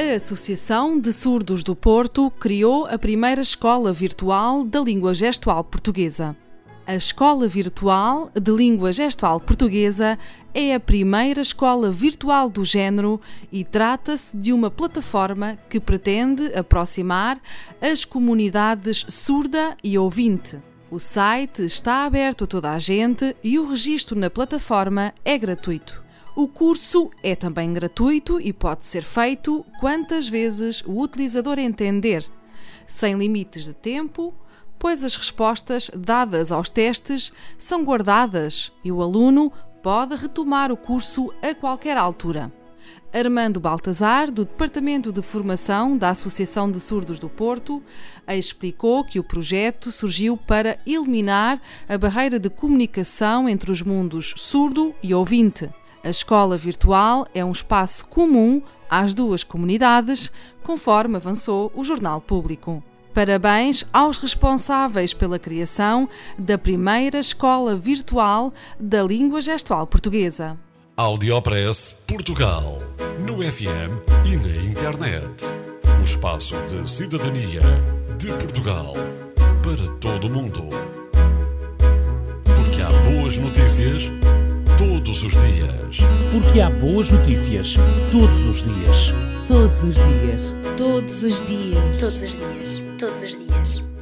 A Associação de Surdos do Porto criou a primeira escola virtual da língua gestual portuguesa. A Escola Virtual de Língua Gestual Portuguesa é a primeira escola virtual do género e trata-se de uma plataforma que pretende aproximar as comunidades surda e ouvinte. O site está aberto a toda a gente e o registro na plataforma é gratuito. O curso é também gratuito e pode ser feito quantas vezes o utilizador entender, sem limites de tempo, pois as respostas dadas aos testes são guardadas e o aluno pode retomar o curso a qualquer altura. Armando Baltazar, do Departamento de Formação da Associação de Surdos do Porto, explicou que o projeto surgiu para eliminar a barreira de comunicação entre os mundos surdo e ouvinte a escola virtual é um espaço comum às duas comunidades, conforme avançou o Jornal Público. Parabéns aos responsáveis pela criação da primeira escola virtual da língua gestual portuguesa. Audiopress Portugal, no FM e na internet. O espaço de cidadania de Portugal para todo o mundo. Porque há boas notícias todos os dias. Porque há boas notícias todos os dias. Todos os dias. Todos os dias. Todos os dias. Todos os dias.